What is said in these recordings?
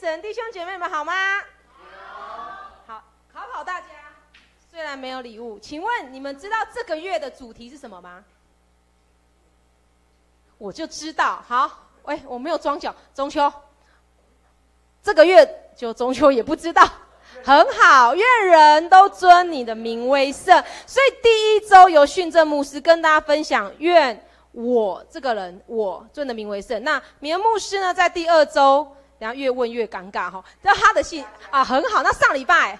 神，弟兄姐妹们好吗？好，考考大家，虽然没有礼物，请问你们知道这个月的主题是什么吗？我就知道。好，喂，我没有装脚，中秋。这个月就中秋也不知道，很好，愿人都尊你的名为圣。所以第一周由训政牧师跟大家分享，愿我这个人我尊的名为圣。那米恩牧师呢，在第二周。然后越问越尴尬哈，那他的信啊很好。那上礼拜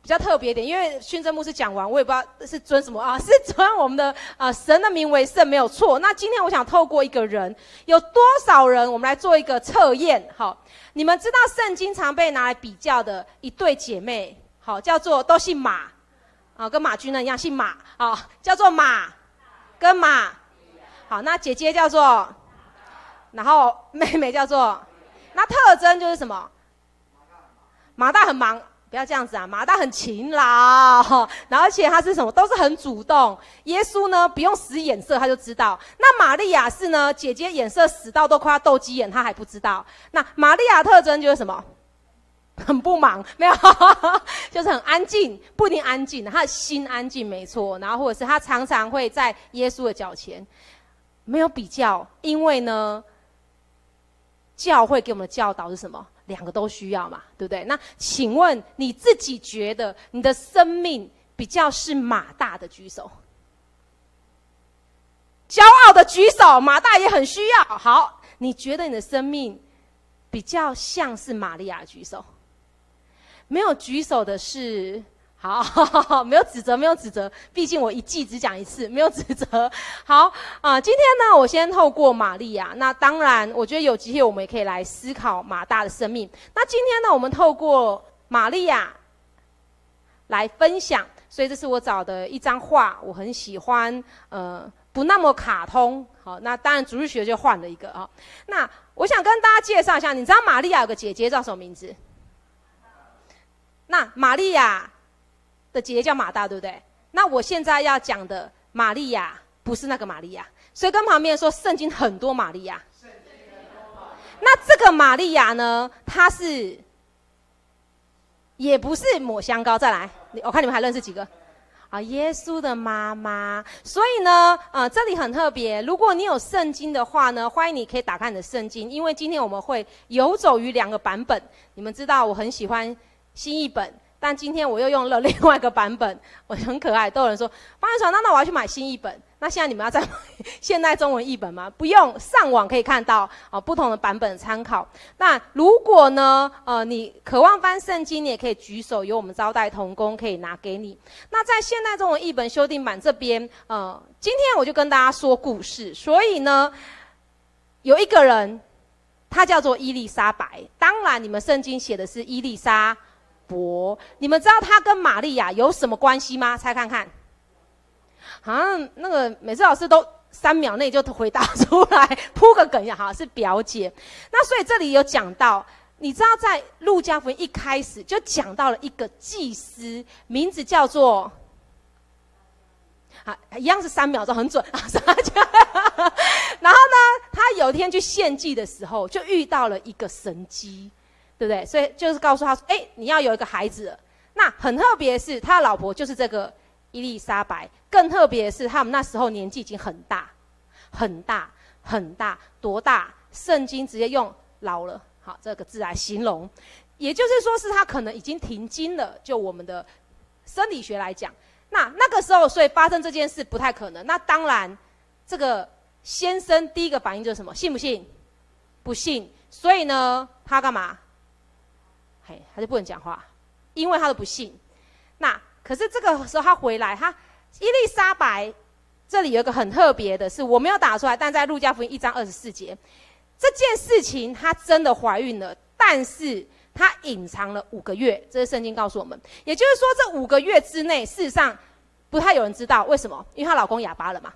比较特别一点，因为训政牧师讲完，我也不知道是尊什么啊，是尊我们的啊神的名为圣，没有错。那今天我想透过一个人，有多少人，我们来做一个测验。哈，你们知道圣经常被拿来比较的一对姐妹，好，叫做都姓马啊，跟马君呢一样姓马啊，叫做马跟马。好，那姐姐叫做。然后妹妹叫做，那特征就是什么？马大很忙，不要这样子啊！马大很勤劳，然后而且他是什么？都是很主动。耶稣呢，不用使眼色他就知道。那玛利亚是呢，姐姐眼色使到都快要斗鸡眼，他还不知道。那玛利亚特征就是什么？很不忙，没有，就是很安静，不一定安静，他的心安静没错。然后或者是他常常会在耶稣的脚前，没有比较，因为呢。教会给我们的教导是什么？两个都需要嘛，对不对？那请问你自己觉得你的生命比较是马大的举手？骄傲的举手，马大也很需要。好，你觉得你的生命比较像是玛利亚举手？没有举手的是。好，没有指责，没有指责。毕竟我一季只讲一次，没有指责。好啊、今天呢，我先透过玛利亚。那当然，我觉得有机会我们也可以来思考马大的生命。那今天呢，我们透过玛利亚来分享。所以这是我找的一张画，我很喜欢。呃，不那么卡通。好，那当然主日学就换了一个啊。那我想跟大家介绍一下，你知道玛利亚有个姐姐叫什么名字？那玛利亚。的姐姐叫马大，对不对？那我现在要讲的玛利亚不是那个玛利亚，所以跟旁边说，圣经很多玛利亚。那这个玛利亚呢？她是，也不是抹香膏。再来，我看你们还认识几个？啊，耶稣的妈妈。所以呢，啊，这里很特别。如果你有圣经的话呢，欢迎你可以打开你的圣经，因为今天我们会游走于两个版本。你们知道我很喜欢新译本。但今天我又用了另外一个版本，我很可爱。都有人说，方院长，那那我要去买新译本。那现在你们要再买 现代中文译本吗？不用，上网可以看到啊，不同的版本参考。那如果呢，呃，你渴望翻圣经，你也可以举手，由我们招待同工可以拿给你。那在现代中文译本修订版这边，呃，今天我就跟大家说故事。所以呢，有一个人，他叫做伊丽莎白。当然，你们圣经写的是伊丽莎。伯，你们知道他跟玛利亚有什么关系吗？猜看看。好像那个每次老师都三秒内就回答出来，铺个梗一下，好是表姐。那所以这里有讲到，你知道在路加福音一开始就讲到了一个祭司，名字叫做，啊，一样是三秒钟，很准啊。然后呢，他有一天去献祭的时候，就遇到了一个神迹。对不对？所以就是告诉他说：“哎，你要有一个孩子。”那很特别是，他老婆就是这个伊丽莎白。更特别是，他们那时候年纪已经很大，很大，很大，多大？圣经直接用“老了”好这个字来形容，也就是说是他可能已经停经了。就我们的生理学来讲，那那个时候，所以发生这件事不太可能。那当然，这个先生第一个反应就是什么？信不信？不信。所以呢，他干嘛？嘿，他就不能讲话，因为他的不信。那可是这个时候他回来，他伊丽莎白这里有一个很特别的是，我没有打出来，但在路加福音一章二十四节，这件事情她真的怀孕了，但是她隐藏了五个月，这是圣经告诉我们。也就是说，这五个月之内，事实上不太有人知道为什么，因为她老公哑巴了嘛，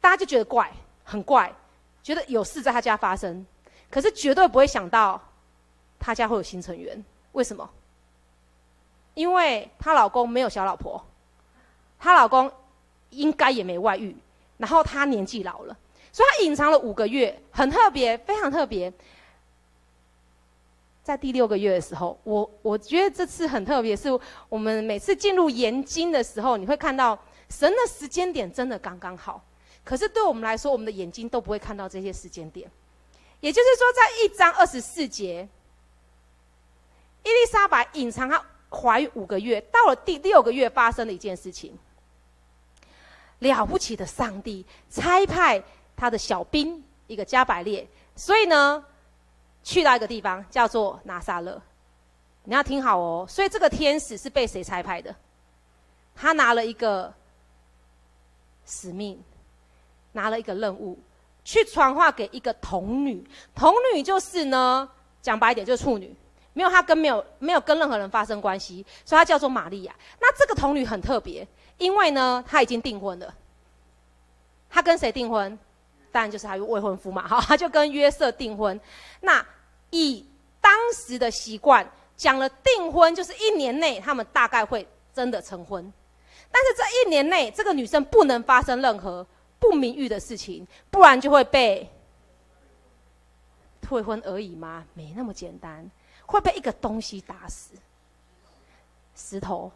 大家就觉得怪，很怪，觉得有事在她家发生，可是绝对不会想到。她家会有新成员，为什么？因为她老公没有小老婆，她老公应该也没外遇，然后她年纪老了，所以他隐藏了五个月，很特别，非常特别。在第六个月的时候，我我觉得这次很特别，是我们每次进入研经的时候，你会看到神的时间点真的刚刚好。可是对我们来说，我们的眼睛都不会看到这些时间点。也就是说，在一章二十四节，伊丽莎白隐藏她怀孕五个月，到了第六个月发生了一件事情。了不起的上帝差派他的小兵一个加百列，所以呢，去到一个地方叫做拿撒勒。你要听好哦，所以这个天使是被谁差派的？他拿了一个使命，拿了一个任务。去传话给一个童女，童女就是呢，讲白一点就是处女，没有她跟没有没有跟任何人发生关系，所以她叫做玛利亚。那这个童女很特别，因为呢，她已经订婚了。她跟谁订婚？当然就是她未婚夫嘛，哈，她就跟约瑟订婚。那以当时的习惯，讲了订婚就是一年内他们大概会真的成婚，但是这一年内这个女生不能发生任何。不名誉的事情，不然就会被退婚而已吗？没那么简单，会被一个东西打死，石头。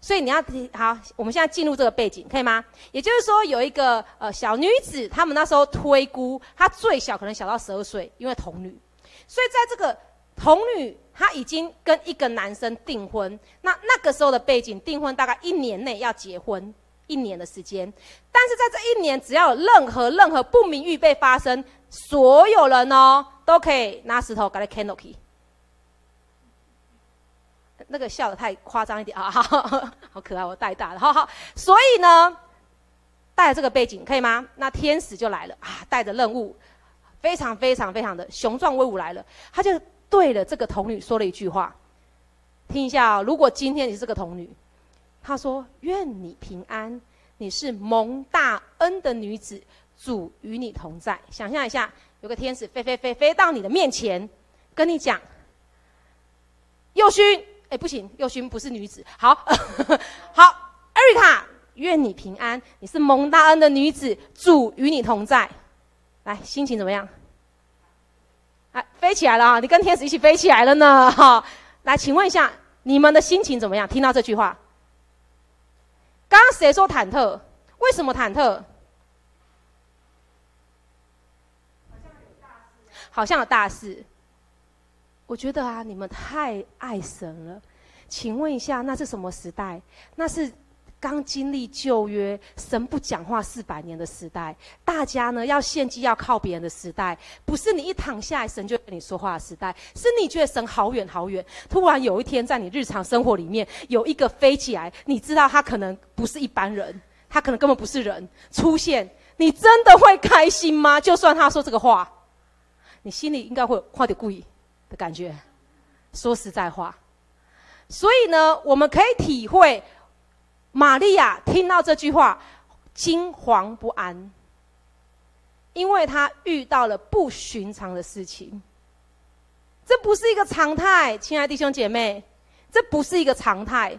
所以你要好，我们现在进入这个背景，可以吗？也就是说，有一个呃小女子，他们那时候推估她最小可能小到十二岁，因为童女。所以在这个童女，她已经跟一个男生订婚。那那个时候的背景，订婚大概一年内要结婚。一年的时间，但是在这一年，只要有任何任何不明预备发生，所有人哦都可以拿石头给他砍落去。那个笑得太夸张一点啊，好可爱，我带大了，好好。所以呢，带着这个背景可以吗？那天使就来了啊，带着任务，非常非常非常的雄壮威武来了。他就对了这个童女说了一句话，听一下哦，如果今天你是个童女。他说：“愿你平安，你是蒙大恩的女子，主与你同在。想象一下，有个天使飞飞飞飞到你的面前，跟你讲：‘幼勋，哎，不行，佑勋不是女子。好，好，艾瑞卡，愿你平安，你是蒙大恩的女子，主与你同在。’来，心情怎么样？啊，飞起来了啊！你跟天使一起飞起来了呢。哈，来，请问一下，你们的心情怎么样？听到这句话？”刚刚谁说忐忑？为什么忐忑？好像有大事。我觉得啊，你们太爱神了。请问一下，那是什么时代？那是。刚经历旧约，神不讲话四百年的时代，大家呢要献祭要靠别人的时代，不是你一躺下来神就跟你说话的时代，是你觉得神好远好远，突然有一天在你日常生活里面有一个飞起来，你知道他可能不是一般人，他可能根本不是人出现，你真的会开心吗？就算他说这个话，你心里应该会有点故意的感觉。说实在话，所以呢，我们可以体会。玛利亚听到这句话，惊惶不安，因为她遇到了不寻常的事情。这不是一个常态，亲爱弟兄姐妹，这不是一个常态。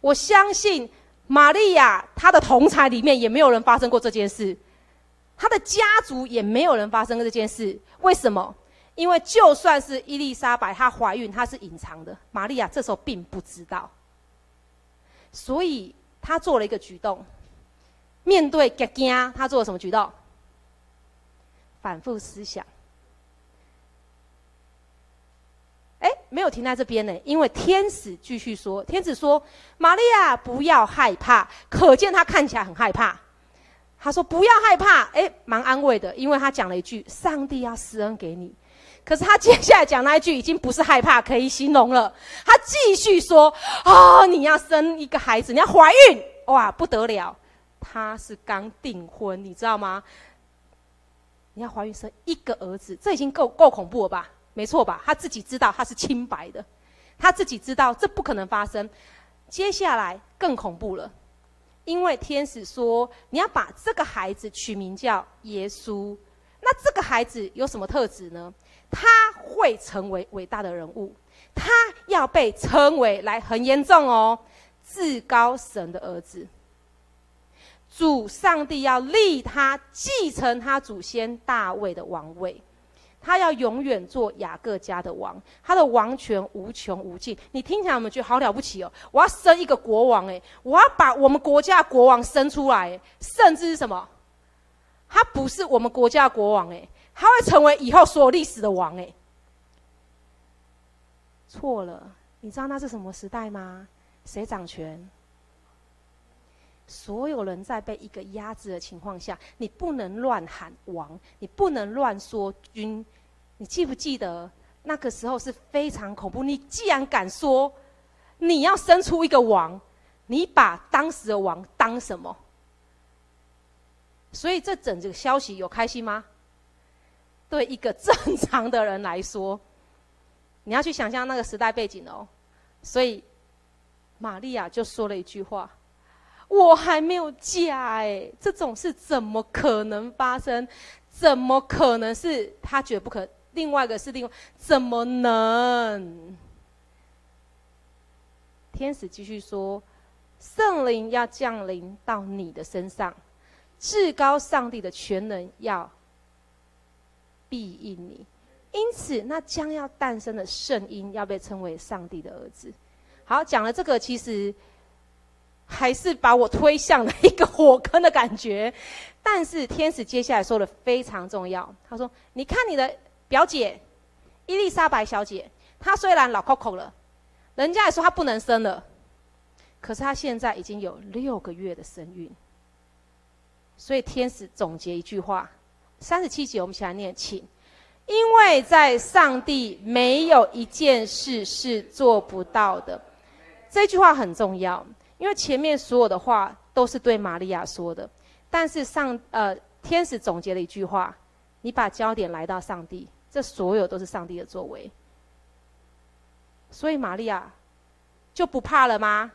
我相信玛利亚她的同侪里面也没有人发生过这件事，她的家族也没有人发生过这件事。为什么？因为就算是伊丽莎白她怀孕，她是隐藏的，玛利亚这时候并不知道。所以她做了一个举动，面对惊惊，他做了什么举动？反复思想。哎，没有停在这边呢，因为天使继续说：“天使说，玛利亚不要害怕。”可见她看起来很害怕。他说：“不要害怕。”哎，蛮安慰的，因为他讲了一句：“上帝要施恩给你。”可是他接下来讲那一句已经不是害怕可以形容了，他继续说：“、哦，你要生一个孩子，你要怀孕，哇，不得了！他是刚订婚，你知道吗？你要怀孕生一个儿子，这已经够够恐怖了吧？没错吧？他自己知道他是清白的，他自己知道这不可能发生。接下来更恐怖了，因为天使说你要把这个孩子取名叫耶稣。那这个孩子有什么特质呢？”他会成为伟大的人物，他要被称为来很严重哦，至高神的儿子。主上帝要立他继承他祖先大卫的王位，他要永远做雅各家的王，他的王权无穷无尽。你听起来有没有觉得好了不起哦？我要生一个国王，诶，我要把我们国家的国王生出来，甚至是什么？他不是我们国家的国王，诶，他会成为以后所有历史的王，诶。错了，你知道那是什么时代吗？谁掌权？所有人在被一个压制的情况下，你不能乱喊王，你不能乱说君。你记不记得那个时候是非常恐怖？你既然敢说你要生出一个王，你把当时的王当什么？所以这整这个消息有开心吗？对一个正常的人来说，你要去想象那个时代背景哦。所以玛利亚就说了一句话。我还没有嫁哎，这种事怎么可能发生？怎么可能是他绝不可？另外一个是另外，怎么能？天使继续说：“圣灵要降临到你的身上，至高上帝的全能要必应你，因此那将要诞生的圣婴要被称为上帝的儿子。”好，讲了这个，其实。还是把我推向了一个火坑的感觉，但是天使接下来说的非常重要。他说：“你看你的表姐伊丽莎白小姐，她虽然老扣扣了，人家也说她不能生了，可是她现在已经有六个月的身孕。所以天使总结一句话：三十七节，我们一起来念，请，因为在上帝没有一件事是做不到的。这句话很重要。”因为前面所有的话都是对玛利亚说的，但是上呃天使总结了一句话：你把焦点来到上帝，这所有都是上帝的作为。所以玛利亚就不怕了吗？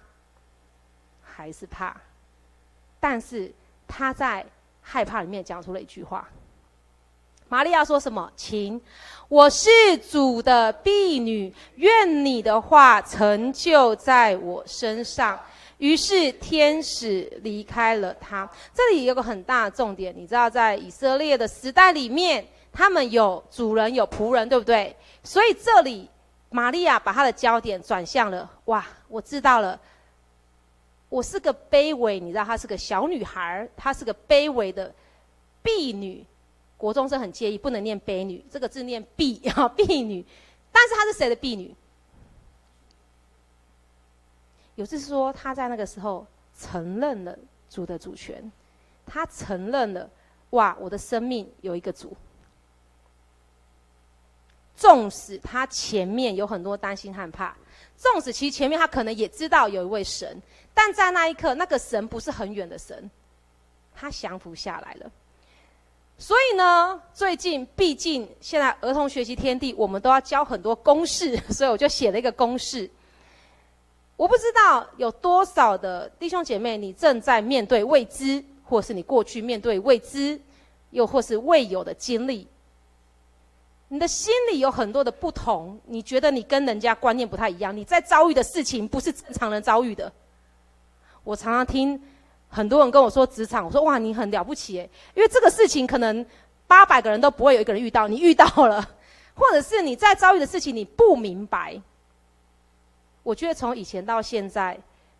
还是怕？但是他在害怕里面讲出了一句话：玛利亚说什么？请，我是主的婢女，愿你的话成就在我身上。于是天使离开了他。这里有个很大的重点，你知道，在以色列的时代里面，他们有主人有仆人，对不对？所以这里玛利亚把她的焦点转向了。哇，我知道了，我是个卑微，你知道，她是个小女孩，她是个卑微的婢女。国中生很介意，不能念卑女，这个字念婢 啊，婢女。但是她是谁的婢女？有就是说，他在那个时候承认了主的主权，他承认了，哇，我的生命有一个主。纵使他前面有很多担心害怕，纵使其实前面他可能也知道有一位神，但在那一刻，那个神不是很远的神，他降服下来了。所以呢，最近毕竟现在儿童学习天地，我们都要教很多公式，所以我就写了一个公式。我不知道有多少的弟兄姐妹，你正在面对未知，或是你过去面对未知，又或是未有的经历。你的心里有很多的不同，你觉得你跟人家观念不太一样，你在遭遇的事情不是正常人遭遇的。我常常听很多人跟我说职场，我说哇，你很了不起诶，因为这个事情可能八百个人都不会有一个人遇到，你遇到了，或者是你在遭遇的事情你不明白。我觉得从以前到现在，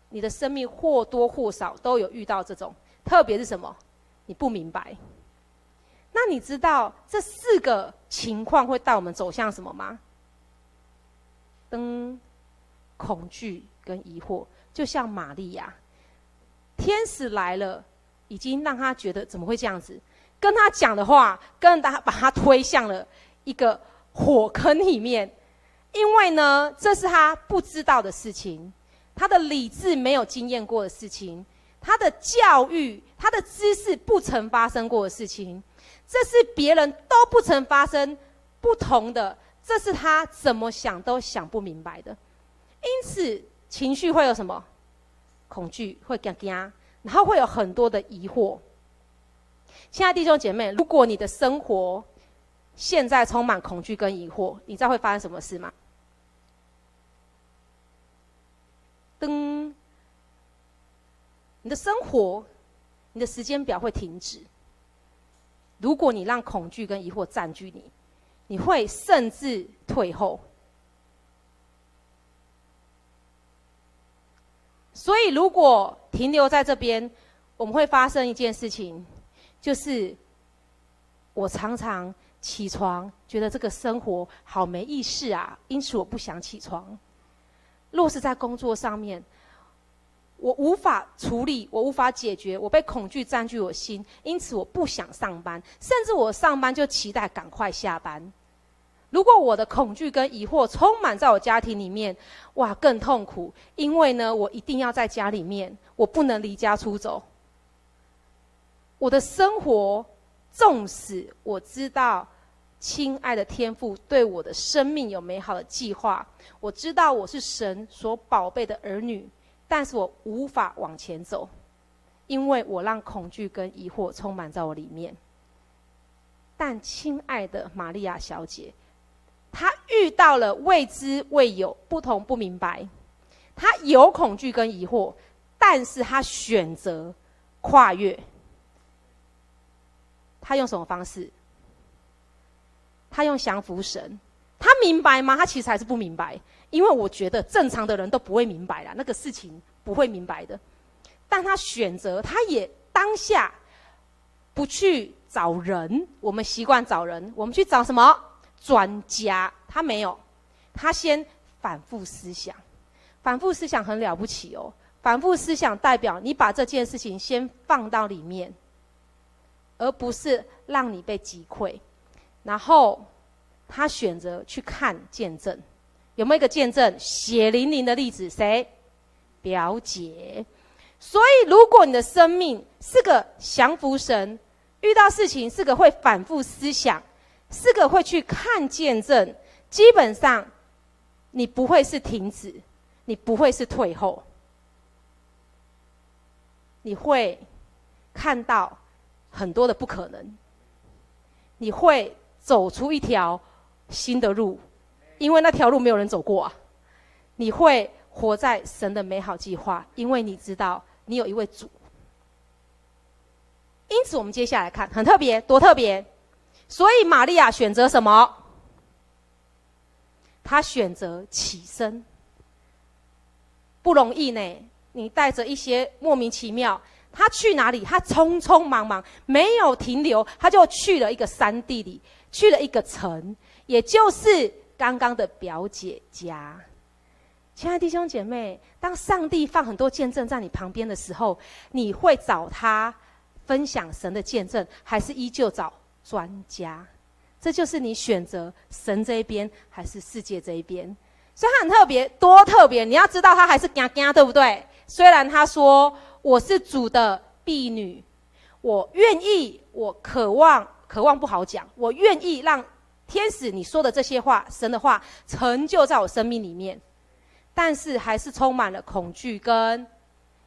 你的生命或多或少都有遇到这种，特别是什么？你不明白。那你知道这四个情况会带我们走向什么吗？噔，恐惧跟疑惑，就像玛利亚，天使来了，已经让他觉得怎么会这样子？跟他讲的话，跟他把他推向了一个火坑里面。因为呢，这是他不知道的事情，他的理智没有经验过的事情，他的教育、他的知识不曾发生过的事情，这是别人都不曾发生不同的，这是他怎么想都想不明白的。因此，情绪会有什么？恐惧，会惊惊，然后会有很多的疑惑。亲爱的弟兄姐妹，如果你的生活现在充满恐惧跟疑惑，你知道会发生什么事吗？噔，你的生活你的时间表会停止。如果你让恐惧跟疑惑占据你，你会甚至退后。所以，如果停留在这边，我们会发生一件事情，就是我常常起床，觉得这个生活好没意思啊，因此我不想起床。若是在工作上面，我无法处理，我无法解决，我被恐惧占据我心，因此我不想上班，甚至我上班就期待赶快下班。如果我的恐惧跟疑惑充满在我家庭里面，哇，更痛苦，因为呢，我一定要在家里面，我不能离家出走。我的生活，纵使我知道，亲爱的天父对我的生命有美好的计划，我知道我是神所宝贝的儿女，但是我无法往前走，因为我让恐惧跟疑惑充满在我里面。但亲爱的玛利亚小姐。他遇到了未知未有，不同不明白，他有恐惧跟疑惑，但是他选择跨越。他用什么方式？他用降服神。他明白吗？他其实还是不明白，因为我觉得正常的人都不会明白啦，那个事情不会明白的。但他选择，他也当下不去找人。我们习惯找人，我们去找什么？专家，他没有，他先反复思想，反复思想很了不起哦。反复思想代表你把这件事情先放到里面，而不是让你被击溃。然后他选择去看见证，有没有一个见证血淋淋的例子？谁？表姐。所以，如果你的生命是个降服神，遇到事情是个会反复思想。四个会去看见证，基本上，你不会是停止，你不会是退后，你会看到很多的不可能，你会走出一条新的路，因为那条路没有人走过啊。你会活在神的美好计划，因为你知道你有一位主。因此，我们接下来看，很特别，多特别。所以，玛利亚选择什么？她选择起身，不容易呢。你带着一些莫名其妙，她去哪里？她匆匆忙忙，没有停留，她就去了一个山地里，去了一个城，也就是刚刚的表姐家。亲爱的弟兄姐妹，当上帝放很多见证在你旁边的时候，你会找他分享神的见证，还是依旧找？专家，这就是你选择神这一边还是世界这一边，所以他很特别，多特别！你要知道，他还是惊惊，对不对？虽然他说我是主的婢女，我愿意，我渴望，渴望不好讲，我愿意让天使你说的这些话，神的话成就在我生命里面，但是还是充满了恐惧跟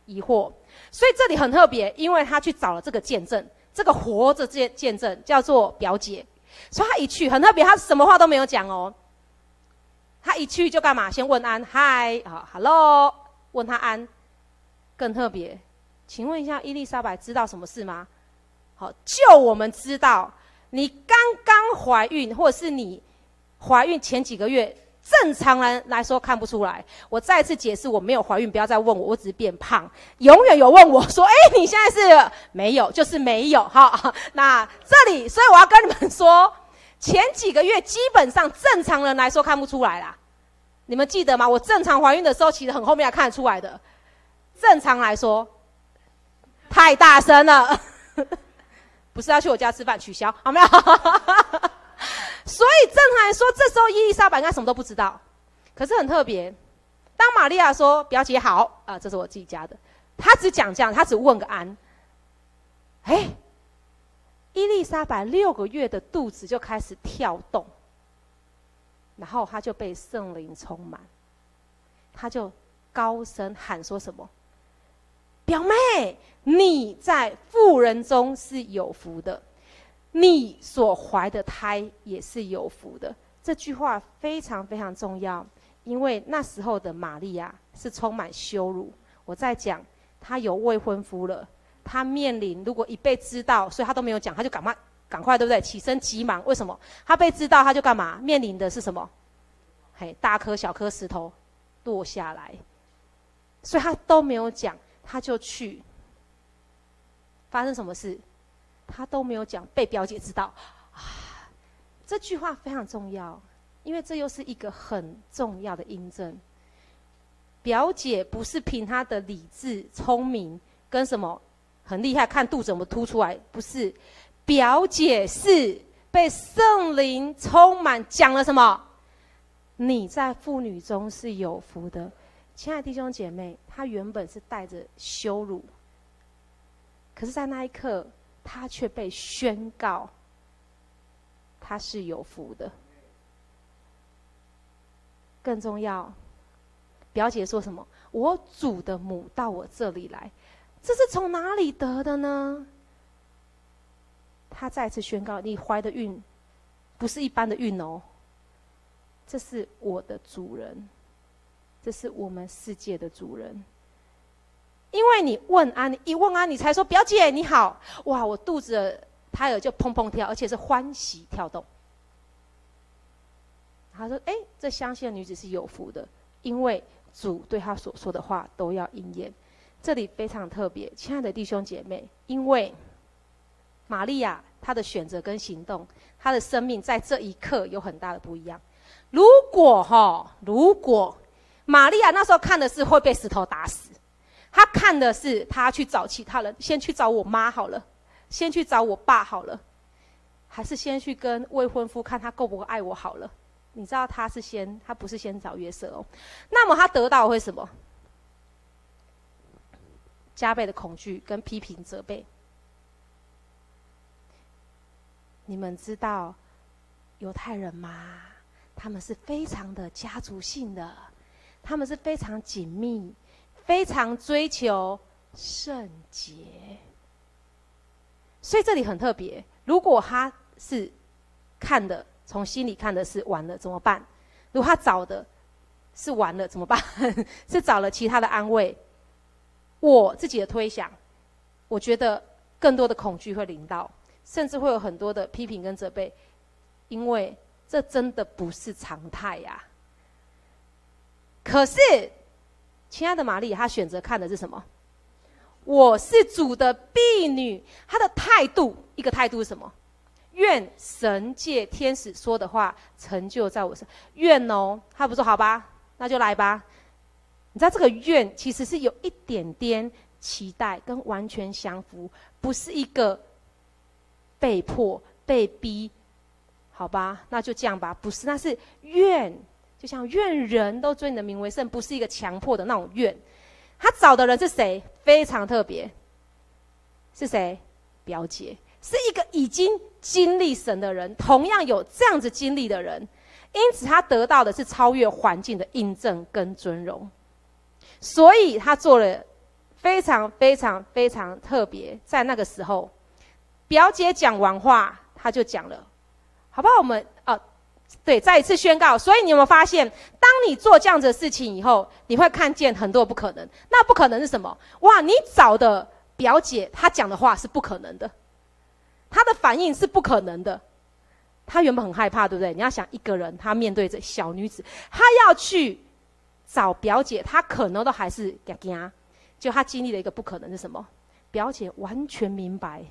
疑惑。所以这里很特别，因为他去找了这个见证。这个活着见见证叫做表姐，所以他一去很特别，他什么话都没有讲哦。他一去就干嘛？先问安，嗨，好，hello，问他安。更特别，请问一下，伊丽莎白知道什么事吗？好，就我们知道，你刚刚怀孕，或者是你怀孕前几个月。正常人来说看不出来。我再次解释，我没有怀孕，不要再问我，我只是变胖。永远有问我说：“哎，你现在是没有，就是没有。”哈，那这里，所以我要跟你们说，前几个月基本上正常人来说看不出来啦。你们记得吗？我正常怀孕的时候，其实很后面才看得出来的。正常来说，太大声了，不是要去我家吃饭？取消好没有？所以正常来说，这时候伊丽莎白应该什么都不知道。可是很特别，当玛利亚说“表姐好”，啊，这是我自己家的，她只讲这样，她只问个安。哎，伊丽莎白六个月的肚子就开始跳动，然后她就被圣灵充满，她就高声喊说什么：“表妹，你在妇人中是有福的。”你所怀的胎也是有福的，这句话非常非常重要，因为那时候的玛利亚是充满羞辱。我在讲，她有未婚夫了，她面临如果一被知道，所以她都没有讲，她就赶快赶快，对不对？起身急忙，为什么？她被知道，她就干嘛？面临的是什么？嘿，大颗小颗石头落下来，所以她都没有讲，她就去。发生什么事？他都没有讲，被表姐知道。啊，这句话非常重要，因为这又是一个很重要的印证。表姐不是凭她的理智、聪明跟什么很厉害，看肚子怎么凸出来，不是。表姐是被圣灵充满，讲了什么？你在妇女中是有福的，亲爱的弟兄姐妹，她原本是带着羞辱，可是，在那一刻。他却被宣告，他是有福的。更重要，表姐说什么？我主的母到我这里来，这是从哪里得的呢？他再次宣告：你怀的孕，不是一般的孕哦，这是我的主人，这是我们世界的主人。因为你问安，你一问安，你才说表姐你好，哇，我肚子的胎儿就砰砰跳，而且是欢喜跳动。他说：“哎，这相信的女子是有福的，因为主对她所说的话都要应验。”这里非常特别，亲爱的弟兄姐妹，因为玛利亚她的选择跟行动，她的生命在这一刻有很大的不一样。如果哈，如果玛利亚那时候看的是会被石头打死。他看的是他去找其他人，先去找我妈好了，先去找我爸好了，还是先去跟未婚夫看他够不够爱我好了？你知道他是先，他不是先找约瑟哦。那么他得到会什么？加倍的恐惧跟批评责备。你们知道犹太人吗？他们是非常的家族性的，他们是非常紧密。非常追求圣洁，所以这里很特别。如果他是看的，从心里看的是完了怎么办？如果他找的是完了怎么办？是找了其他的安慰？我自己的推想，我觉得更多的恐惧会临到，甚至会有很多的批评跟责备，因为这真的不是常态呀。可是。亲爱的玛丽，她选择看的是什么？我是主的婢女，她的态度，一个态度是什么？愿神借天使说的话成就在我身。愿哦，他不说好吧，那就来吧。你知道这个愿其实是有一点点期待跟完全相符，不是一个被迫被逼，好吧？那就这样吧，不是，那是愿。就像愿人都尊你的名为圣，不是一个强迫的那种愿。他找的人是谁？非常特别，是谁？表姐，是一个已经经历神的人，同样有这样子经历的人，因此他得到的是超越环境的印证跟尊荣。所以他做了非常非常非常特别。在那个时候，表姐讲完话，他就讲了，好不好？我们。对，再一次宣告。所以你有没有发现，当你做这样子的事情以后，你会看见很多不可能。那不可能是什么？哇，你找的表姐，她讲的话是不可能的，她的反应是不可能的。她原本很害怕，对不对？你要想一个人，她面对着小女子，她要去找表姐，她可能都还是惊惊。就她经历了一个不可能是什么？表姐完全明白。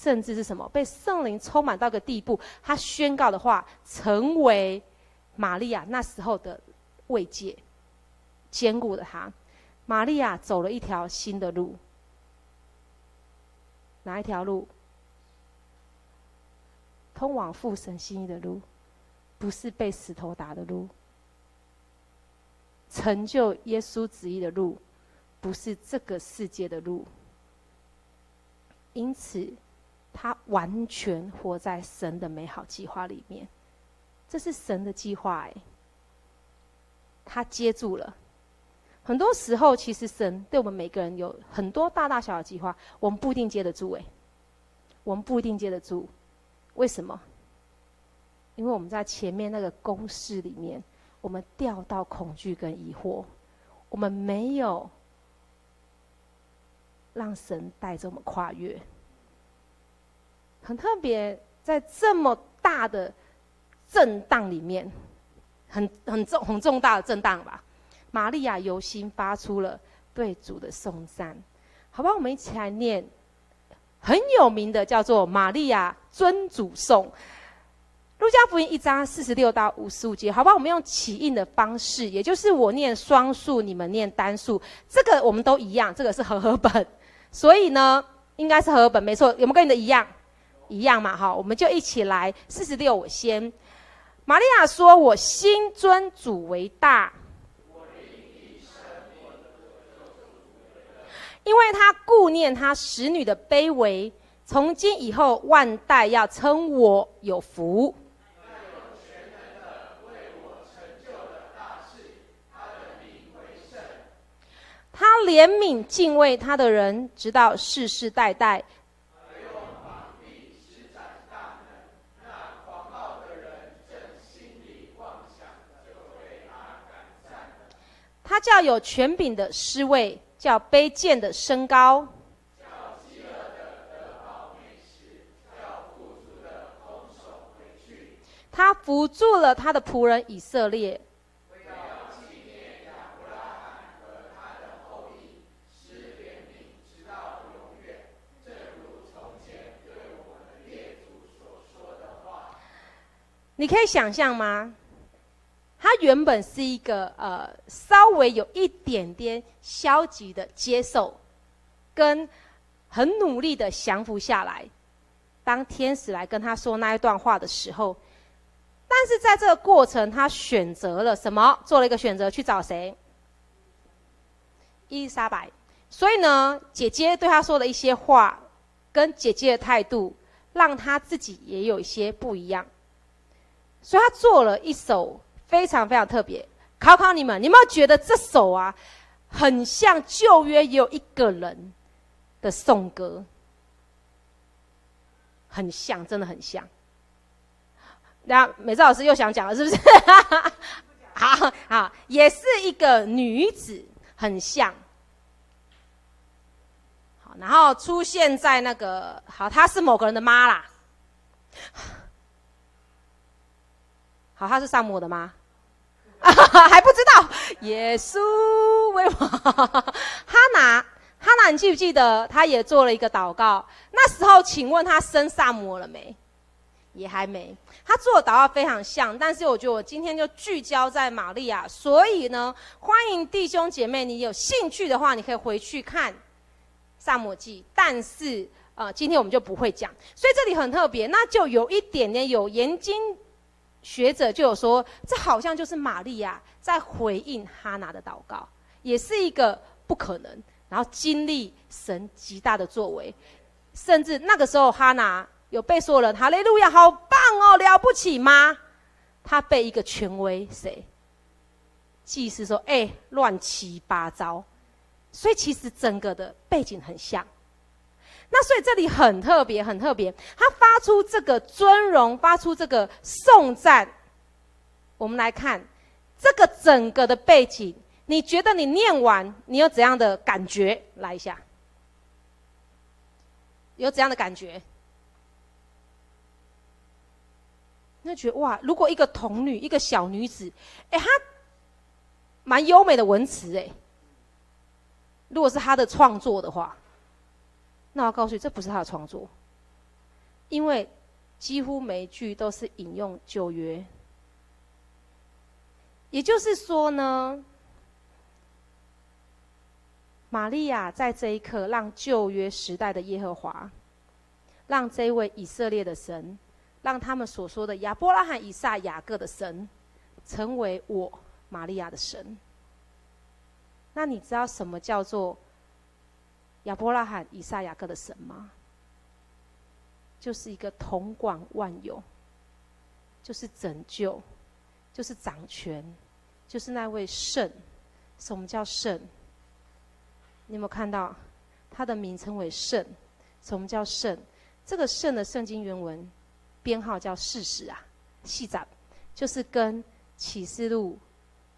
甚至是什么？被圣灵充满到个地步，他宣告的话成为玛利亚那时候的慰藉，坚固了他。玛利亚走了一条新的路，哪一条路？通往父神心意的路，不是被石头打的路。成就耶稣旨意的路，不是这个世界的路。因此。他完全活在神的美好计划里面，这是神的计划哎。他接住了，很多时候其实神对我们每个人有很多大大小小的计划，我们不一定接得住哎。我们不一定接得住，为什么？因为我们在前面那个公式里面，我们掉到恐惧跟疑惑，我们没有让神带着我们跨越。很特别，在这么大的震荡里面，很很重很重大的震荡吧。玛利亚由心发出了对主的颂赞，好吧，我们一起来念很有名的叫做《玛利亚尊主颂》。路加福音一章四十六到五十五节，好吧，我们用起印的方式，也就是我念双数，你们念单数，这个我们都一样，这个是和合本，所以呢，应该是和合本，没错，有没有跟你的一样？一样嘛，好，我们就一起来四十六，我先。玛利亚说：“我心尊主为大，因为他顾念他使女的卑微，从今以后万代要称我有福。”他怜悯敬畏他的人，直到世世代代。他叫有权柄的失位，叫卑贱的升高。他扶助了他的仆人以色列。你可以想象吗？他原本是一个呃，稍微有一点点消极的接受，跟很努力的降服下来。当天使来跟他说那一段话的时候，但是在这个过程，他选择了什么？做了一个选择，去找谁？伊丽莎白。所以呢，姐姐对他说的一些话，跟姐姐的态度，让他自己也有一些不一样。所以他做了一首非常非常特别，考考你们，你有没有觉得这首啊，很像旧约有一个人的颂歌？很像，真的很像。那美智老师又想讲了，是不是？好好，也是一个女子，很像。好，然后出现在那个，好，她是某个人的妈啦。他是撒母耳的吗？啊，还不知道。耶稣为我，哈拿，哈拿，你记不记得？他也做了一个祷告。那时候，请问他生萨摩了没？也还没。他做的祷告非常像，但是我觉得我今天就聚焦在玛利亚。所以呢，欢迎弟兄姐妹，你有兴趣的话，你可以回去看萨摩记。但是，呃，今天我们就不会讲。所以这里很特别，那就有一点点有研经。学者就有说，这好像就是玛利亚在回应哈拿的祷告，也是一个不可能。然后经历神极大的作为，甚至那个时候哈拿有被说了，哈利路亚，好棒哦，了不起吗？他被一个权威谁？祭司说，哎，乱七八糟。所以其实整个的背景很像。那所以这里很特别，很特别。他发出这个尊荣，发出这个颂赞。我们来看这个整个的背景，你觉得你念完，你有怎样的感觉？来一下，有怎样的感觉？那觉得哇，如果一个童女，一个小女子，哎，她蛮优美的文词哎。如果是她的创作的话。那我告诉你，这不是他的创作，因为几乎每一句都是引用旧约。也就是说呢，玛利亚在这一刻让旧约时代的耶和华，让这位以色列的神，让他们所说的亚伯拉罕、以撒、雅各的神，成为我玛利亚的神。那你知道什么叫做？亚伯拉罕、以撒、雅各的神吗？就是一个统管万有，就是拯救，就是掌权，就是那位圣。什么叫圣？你有没有看到他的名称为圣？什么叫圣？这个圣的圣经原文编号叫四十啊，细杂，就是跟启示录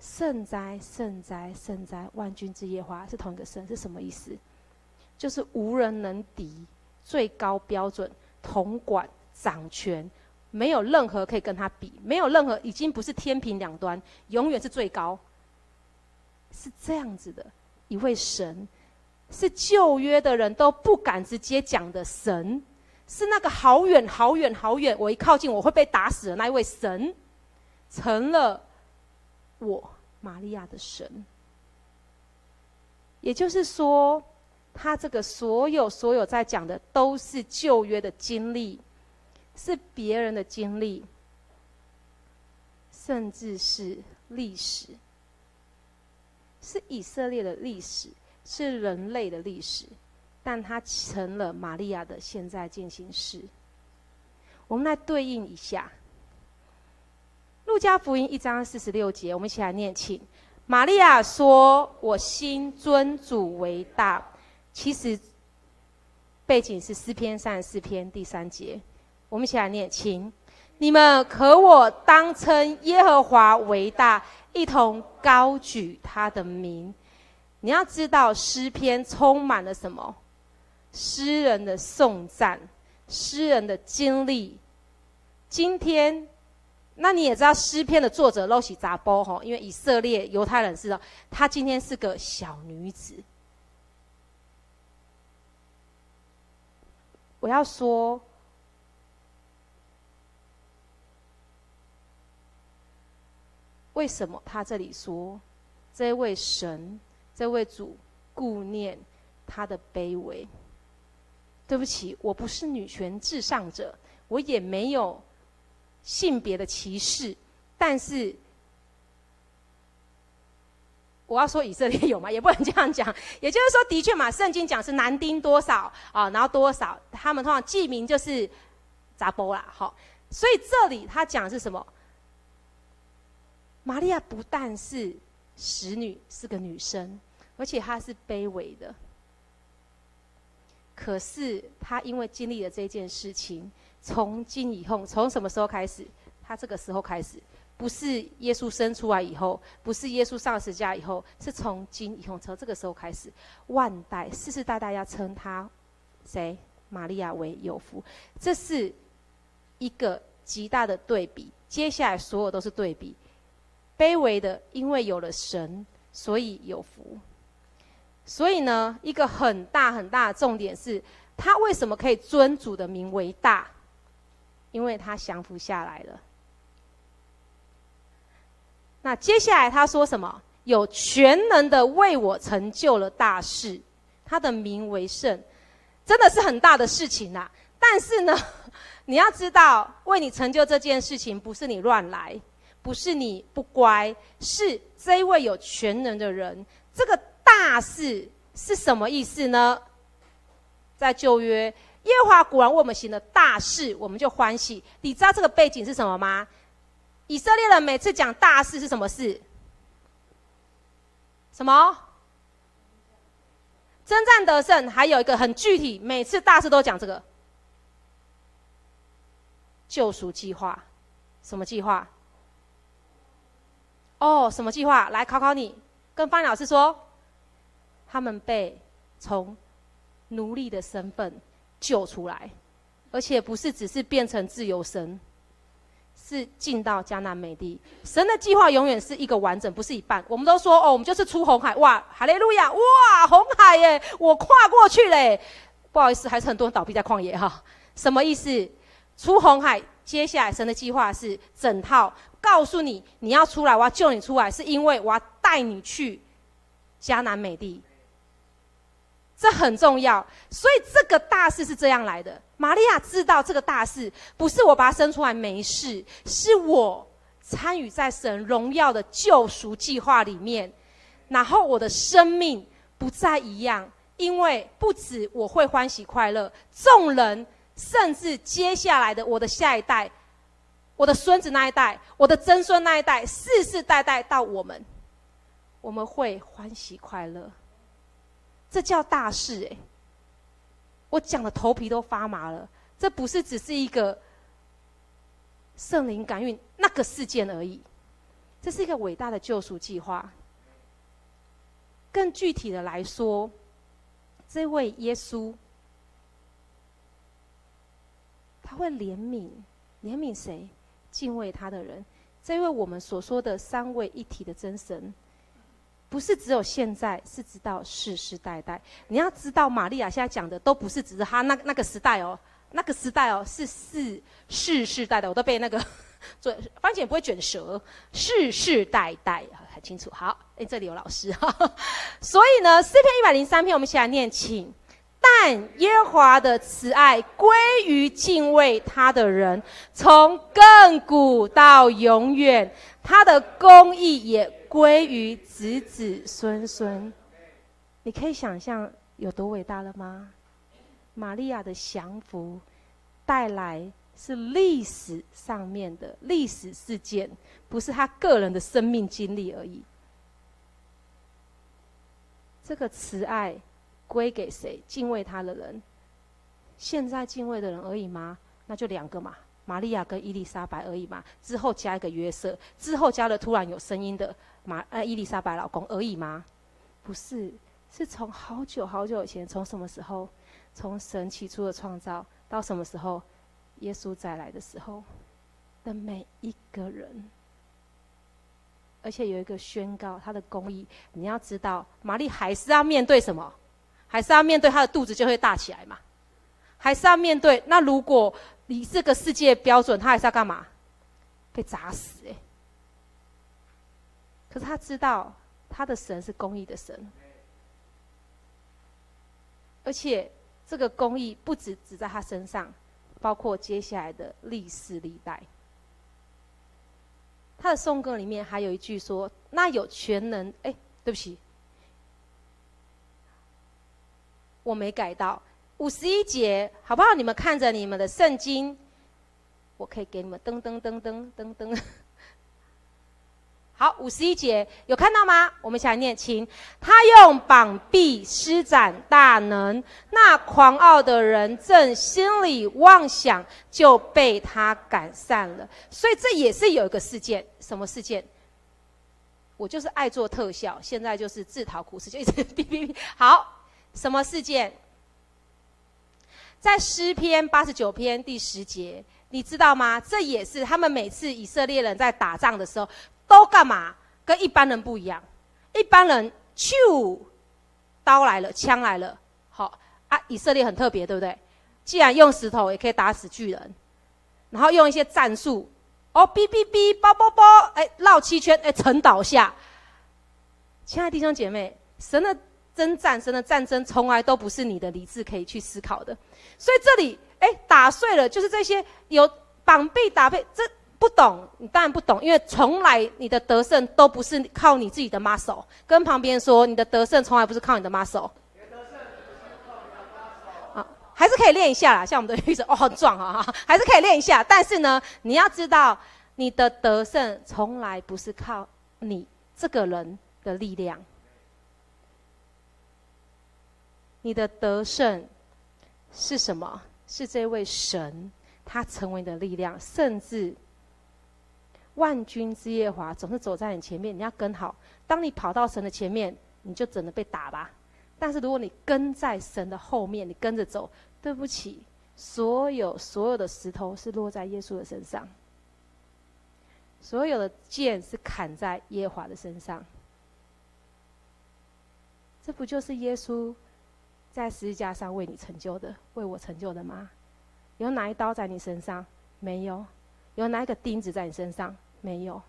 圣哉、圣哉、圣哉，万军之耶华是同一个圣，是什么意思？就是无人能敌，最高标准，统管掌权，没有任何可以跟他比，没有任何已经不是天平两端，永远是最高，是这样子的一位神，是旧约的人都不敢直接讲的神，是那个好远好远好远，我一靠近我会被打死的那一位神，成了我玛利亚的神。也就是说，他这个所有所有在讲的都是旧约的经历，是别人的经历，甚至是历史，是以色列的历史，是人类的历史，但它成了玛利亚的现在进行式。我们来对应一下，《路加福音》一章四十六节，我们一起来念，请。玛利亚说：“我心尊主为大。”其实背景是诗篇三十四篇第三节。我们一起来念：“请你们可我当称耶和华为大，一同高举他的名。”你要知道，诗篇充满了什么？诗人的颂赞，诗人的经历。今天。那你也知道诗篇的作者露西扎波吼，因为以色列犹太人知道，她今天是个小女子。我要说，为什么他这里说，这位神、这位主顾念他的卑微？对不起，我不是女权至上者，我也没有。性别的歧视，但是我要说以色列有吗？也不能这样讲。也就是说，的确嘛，圣经讲是男丁多少啊，然后多少，他们通常记名就是查甫啦，好。所以这里他讲的是什么？玛利亚不但是使女，是个女生，而且她是卑微的。可是她因为经历了这件事情。从今以后，从什么时候开始？她这个时候开始，不是耶稣生出来以后，不是耶稣上十字架以后，是从今以后，从这个时候开始，万代世世代代要称他谁？玛利亚为有福。这是一个极大的对比。接下来所有都是对比，卑微的，因为有了神，所以有福。所以呢，一个很大很大的重点是，他为什么可以尊主的名为大？因为他降服下来了。那接下来他说什么？有全能的为我成就了大事，他的名为圣，真的是很大的事情呐。但是呢，你要知道，为你成就这件事情，不是你乱来，不是你不乖，是这一位有全能的人。这个大事是什么意思呢？在旧约。耶和华果然为我们行了大事，我们就欢喜。你知道这个背景是什么吗？以色列人每次讲大事是什么事？什么？征战得胜，还有一个很具体，每次大事都讲这个救赎计划。什么计划？哦，什么计划？来考考你，跟方老师说，他们被从奴隶的身份。救出来，而且不是只是变成自由身，是进到迦南美地。神的计划永远是一个完整，不是一半。我们都说哦，我们就是出红海，哇，哈利路亚，哇，红海耶，我跨过去嘞。不好意思，还是很多人倒闭在旷野哈。什么意思？出红海，接下来神的计划是整套，告诉你你要出来，我要救你出来，是因为我要带你去迦南美地。这很重要，所以这个大事是这样来的。玛利亚知道这个大事不是我把他生出来没事，是我参与在神荣耀的救赎计划里面，然后我的生命不再一样，因为不止我会欢喜快乐，众人甚至接下来的我的下一代，我的孙子那一代，我的曾孙那一代，世世代代到我们，我们会欢喜快乐。这叫大事哎！我讲的头皮都发麻了。这不是只是一个圣灵感孕那个事件而已，这是一个伟大的救赎计划。更具体的来说，这位耶稣，他会怜悯，怜悯谁？敬畏他的人。这位我们所说的三位一体的真神，不是只有现在，是直到世世代代。你要知道，玛利亚现在讲的都不是只是他那那个时代哦，那个时代哦，是世世世代的，我都被那个 做番茄不会卷舌，世世代代很清楚。好，哎，这里有老师哈。所以呢，四篇一百零三篇，我们一起来念，请。但耶和华的慈爱归于敬畏他的人，从亘古到永远；他的公义也归于子子孙孙。你可以想象有多伟大了吗？玛利亚的降服带来是历史上面的历史事件，不是他个人的生命经历而已。这个慈爱。归给谁？敬畏他的人。现在敬畏的人而已吗？那就两个嘛，玛利亚跟伊丽莎白而已嘛。之后加一个约瑟，之后加了突然有声音的玛呃伊丽莎白老公而已吗？不是，是从好久好久以前，从什么时候？从神起初的创造到什么时候？耶稣再来的时候的每一个人。而且有一个宣告他的公义，你要知道，玛丽还是要面对什么？还是要面对她的肚子就会大起来嘛？还是要面对？那如果以这个世界标准，他还是要干嘛？被砸死哎！可是他知道他的神是公义的神，而且这个公义不止只在他身上，包括接下来的历史历代。他的颂歌里面还有一句说：“那有全能哎，对不起。”我没改到五十一节，好不好？你们看着你们的圣经，我可以给你们噔噔噔噔噔噔。好，五十一节有看到吗？我们一起来念，请他用膀臂施展大能，那狂傲的人正心里妄想，就被他赶散了。所以这也是有一个事件，什么事件？我就是爱做特效，现在就是自讨苦吃，就一直 哔哔哔。好。什么事件？在诗篇八十九篇第十节，你知道吗？这也是他们每次以色列人在打仗的时候都干嘛？跟一般人不一样。一般人，咻，刀来了，枪来了，好啊。以色列很特别，对不对？既然用石头也可以打死巨人，然后用一些战术，哦，哔哔哔，包包包，哎，绕七圈，哎，沉倒下。亲爱的弟兄姐妹，神的。真战争的战争从来都不是你的理智可以去思考的，所以这里哎打碎了，就是这些有膀臂打背，这不懂，你当然不懂，因为从来你的得胜都不是靠你自己的 muscle。跟旁边说，你的得胜从来不是靠你的 muscle。还是可以练一下啦，像我们的玉子哦，很壮啊，还是可以练一下。但是呢，你要知道，你的得胜从来不是靠你这个人的力量。你的得胜是什么？是这位神，他成为你的力量，甚至万军之耶和华总是走在你前面，你要跟好。当你跑到神的前面，你就只能被打吧。但是如果你跟在神的后面，你跟着走，对不起，所有所有的石头是落在耶稣的身上，所有的剑是砍在耶华的身上。这不就是耶稣？在十字架上为你成就的，为我成就的吗？有哪一刀在你身上？没有。有哪一个钉子在你身上？没有。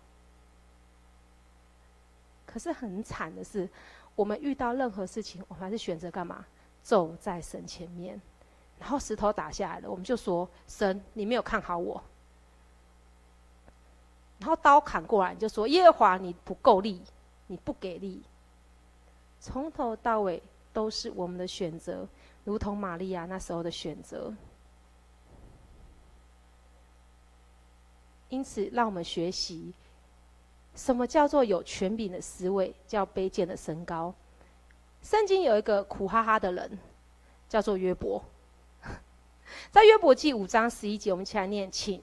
可是很惨的是，我们遇到任何事情，我们还是选择干嘛？走在神前面。然后石头打下来了，我们就说：神，你没有看好我。然后刀砍过来，你就说：耶和华，你不够力，你不给力。从头到尾。都是我们的选择，如同玛利亚那时候的选择。因此，让我们学习什么叫做有权柄的思维，叫卑贱的身高。圣经有一个苦哈哈的人，叫做约伯。在约伯记五章十一节，我们起来念，请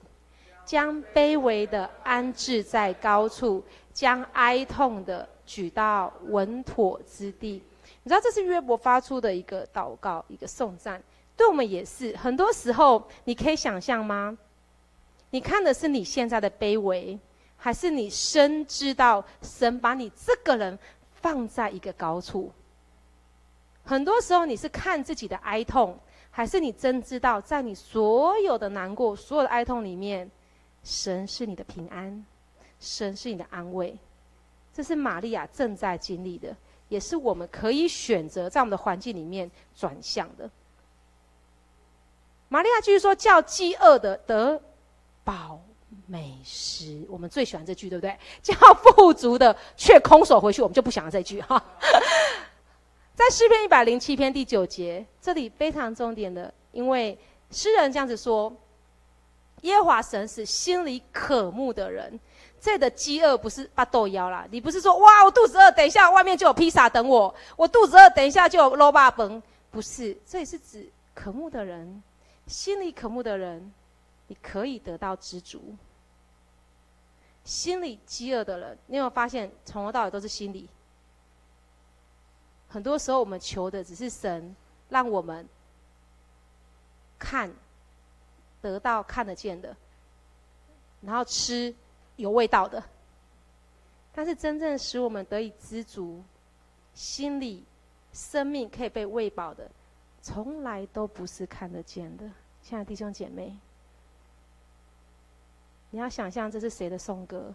将卑微的安置在高处，将哀痛的举到稳妥之地。你知道这是约伯发出的一个祷告，一个颂赞，对我们也是。很多时候，你可以想象吗？你看的是你现在的卑微，还是你深知道神把你这个人放在一个高处？很多时候，你是看自己的哀痛，还是你真知道，在你所有的难过、所有的哀痛里面，神是你的平安，神是你的安慰。这是玛利亚正在经历的。也是我们可以选择在我们的环境里面转向的。玛利亚继续说：“叫饥饿的得饱美食。”我们最喜欢这句，对不对？叫富足的却空手回去，我们就不想要这句哈。在诗篇一百零七篇第九节，这里非常重点的，因为诗人这样子说：“耶和华神是心里渴慕的人。”这的饥饿不是巴豆腰啦，你不是说哇，我肚子饿，等一下外面就有披萨等我，我肚子饿，等一下就有肉霸崩，不是，这里是指渴慕的人，心里渴慕的人，你可以得到知足。心里饥饿的人，你有没有发现从头到尾都是心里？很多时候我们求的只是神让我们看得到看得见的，然后吃。有味道的，但是真正使我们得以知足、心里生命可以被喂饱的，从来都不是看得见的。亲爱的弟兄姐妹，你要想象这是谁的颂歌？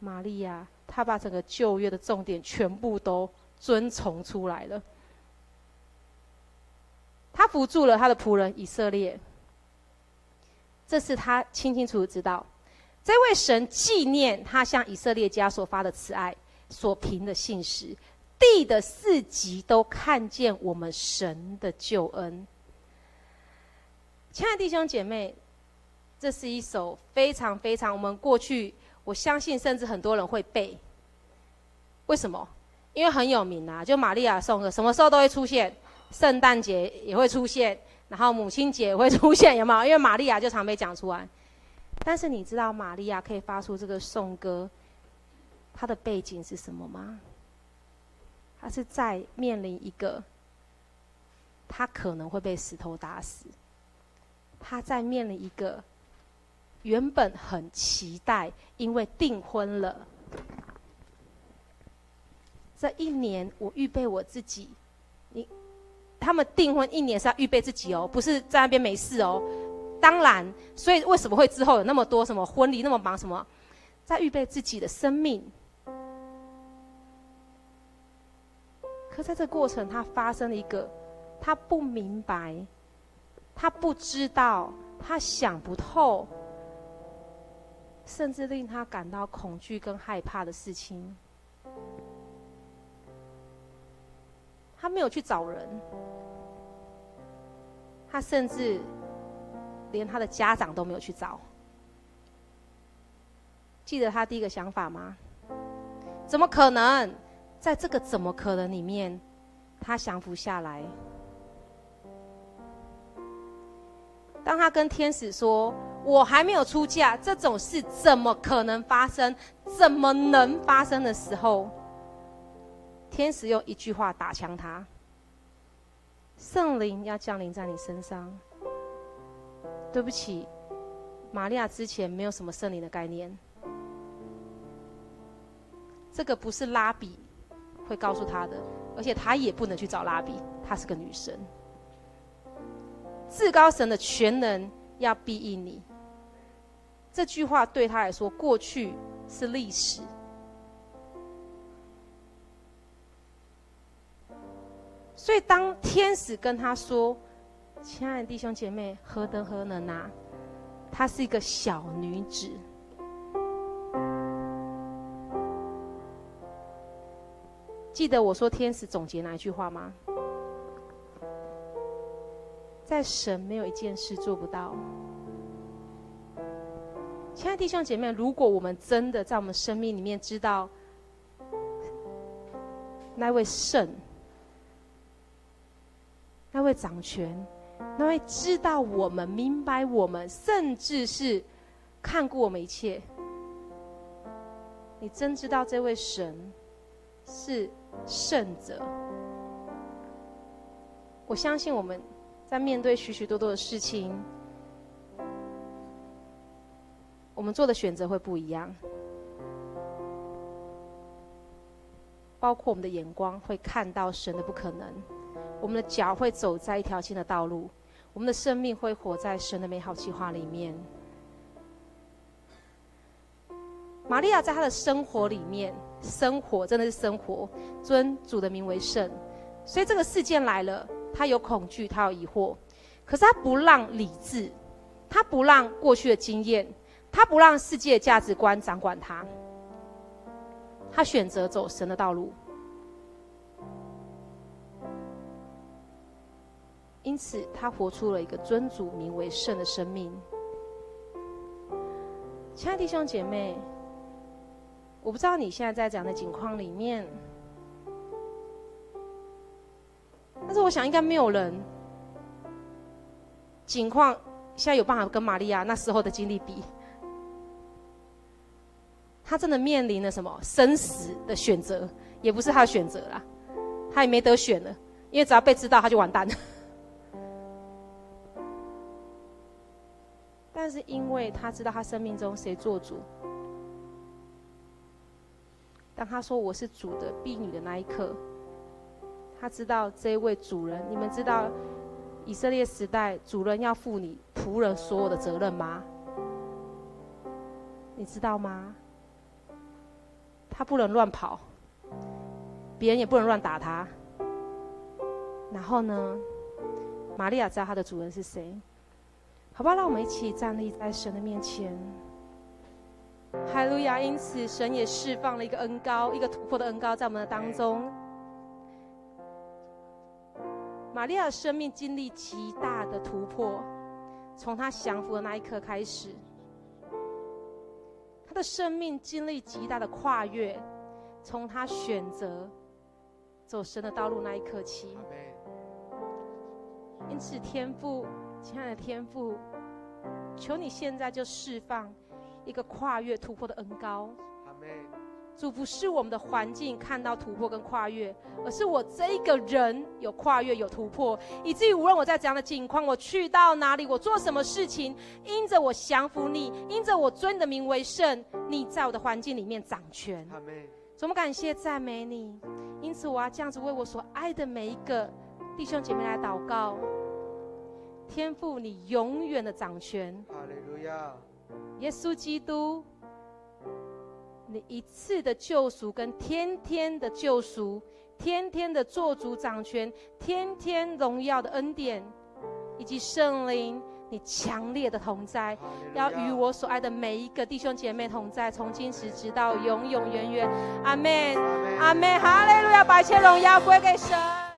玛利亚，她把整个旧约的重点全部都遵从出来了。她扶助了她的仆人以色列，这是她清清楚楚知道。这位神纪念他向以色列家所发的慈爱，所凭的信实，地的四极都看见我们神的救恩。亲爱的弟兄姐妹，这是一首非常非常我们过去，我相信甚至很多人会背。为什么？因为很有名啊，就玛利亚颂歌，什么时候都会出现，圣诞节也会出现，然后母亲节也会出现，有没有？因为玛利亚就常被讲出来。但是你知道玛利亚可以发出这个颂歌，她的背景是什么吗？她是在面临一个，她可能会被石头打死。她在面临一个原本很期待，因为订婚了。这一年我预备我自己，你他们订婚一年是要预备自己哦，不是在那边没事哦。当然，所以为什么会之后有那么多什么婚礼那么忙？什么在预备自己的生命？可在这过程，他发生了一个他不明白、他不知道、他想不透，甚至令他感到恐惧跟害怕的事情。他没有去找人，他甚至。连他的家长都没有去找，记得他第一个想法吗？怎么可能？在这个怎么可能里面，他降服下来。当他跟天使说：“我还没有出嫁，这种事怎么可能发生？怎么能发生的时候？”天使用一句话打枪他：“圣灵要降临在你身上。”对不起，玛利亚之前没有什么圣灵的概念。这个不是拉比会告诉他的，而且他也不能去找拉比，她是个女神。至高神的全能要庇荫你。这句话对他来说，过去是历史。所以当天使跟他说，亲爱的弟兄姐妹，何德何能啊？她是一个小女子。记得我说天使总结哪一句话吗？在神没有一件事做不到。亲爱的弟兄姐妹，如果我们真的在我们生命里面知道那位圣、那位掌权。那位知道我们、明白我们，甚至是看过我们一切。你真知道这位神是圣者，我相信我们在面对许许多多的事情，我们做的选择会不一样，包括我们的眼光会看到神的不可能，我们的脚会走在一条新的道路，我们的生命会活在神的美好计划里面。玛利亚在她的生活里面，生活真的是生活，尊主的名为圣。所以这个事件来了，她有恐惧，她有疑惑，可是她不让理智，她不让过去的经验，她不让世界价值观掌管她，她选择走神的道路。因此，他活出了一个尊主名为圣的生命。亲爱的弟兄姐妹。我不知道你现在在这样的境况里面，但是我想应该没有人境况现在有办法跟玛利亚那时候的经历比。他真的面临了什么生死的选择，也不是他的选择啦，他也没得选了，因为只要被知道他就完蛋了。但是因为他知道他生命中谁做主。当他说我是主的婢女的那一刻，他知道这一位主人。你们知道以色列时代主人要负你仆人所有的责任吗？你知道吗？他不能乱跑，别人也不能乱打他。然后呢，玛利亚知道他的主人是谁，好吧，让我们一起站立在神的面前。哈利路亚！因此，神也释放了一个恩高，一个突破的恩高在我们的当中。玛利亚的生命经历极大的突破，从她降服的那一刻开始，她的生命经历极大的跨越，从她选择走神的道路那一刻起。因此，天父，亲爱的天父，求你现在就释放。一个跨越突破的恩膏，主不是我们的环境看到突破跟跨越，而是我这一个人有跨越有突破，以至于无论我在怎样的境况，我去到哪里，我做什么事情，因着我降服你，因着我尊你的名为圣，你在我的环境里面掌权。怎么感谢赞美你？因此我要这样子为我所爱的每一个弟兄姐妹来祷告，天赋，你永远的掌权。哈利路亚。耶稣基督，你一次的救赎跟天天的救赎，天天的做主掌权，天天荣耀的恩典，以及圣灵你强烈的同在，要与我所爱的每一个弟兄姐妹同在，从今时直到永永远远。阿门，阿门，哈利路亚，把一切荣耀归给神。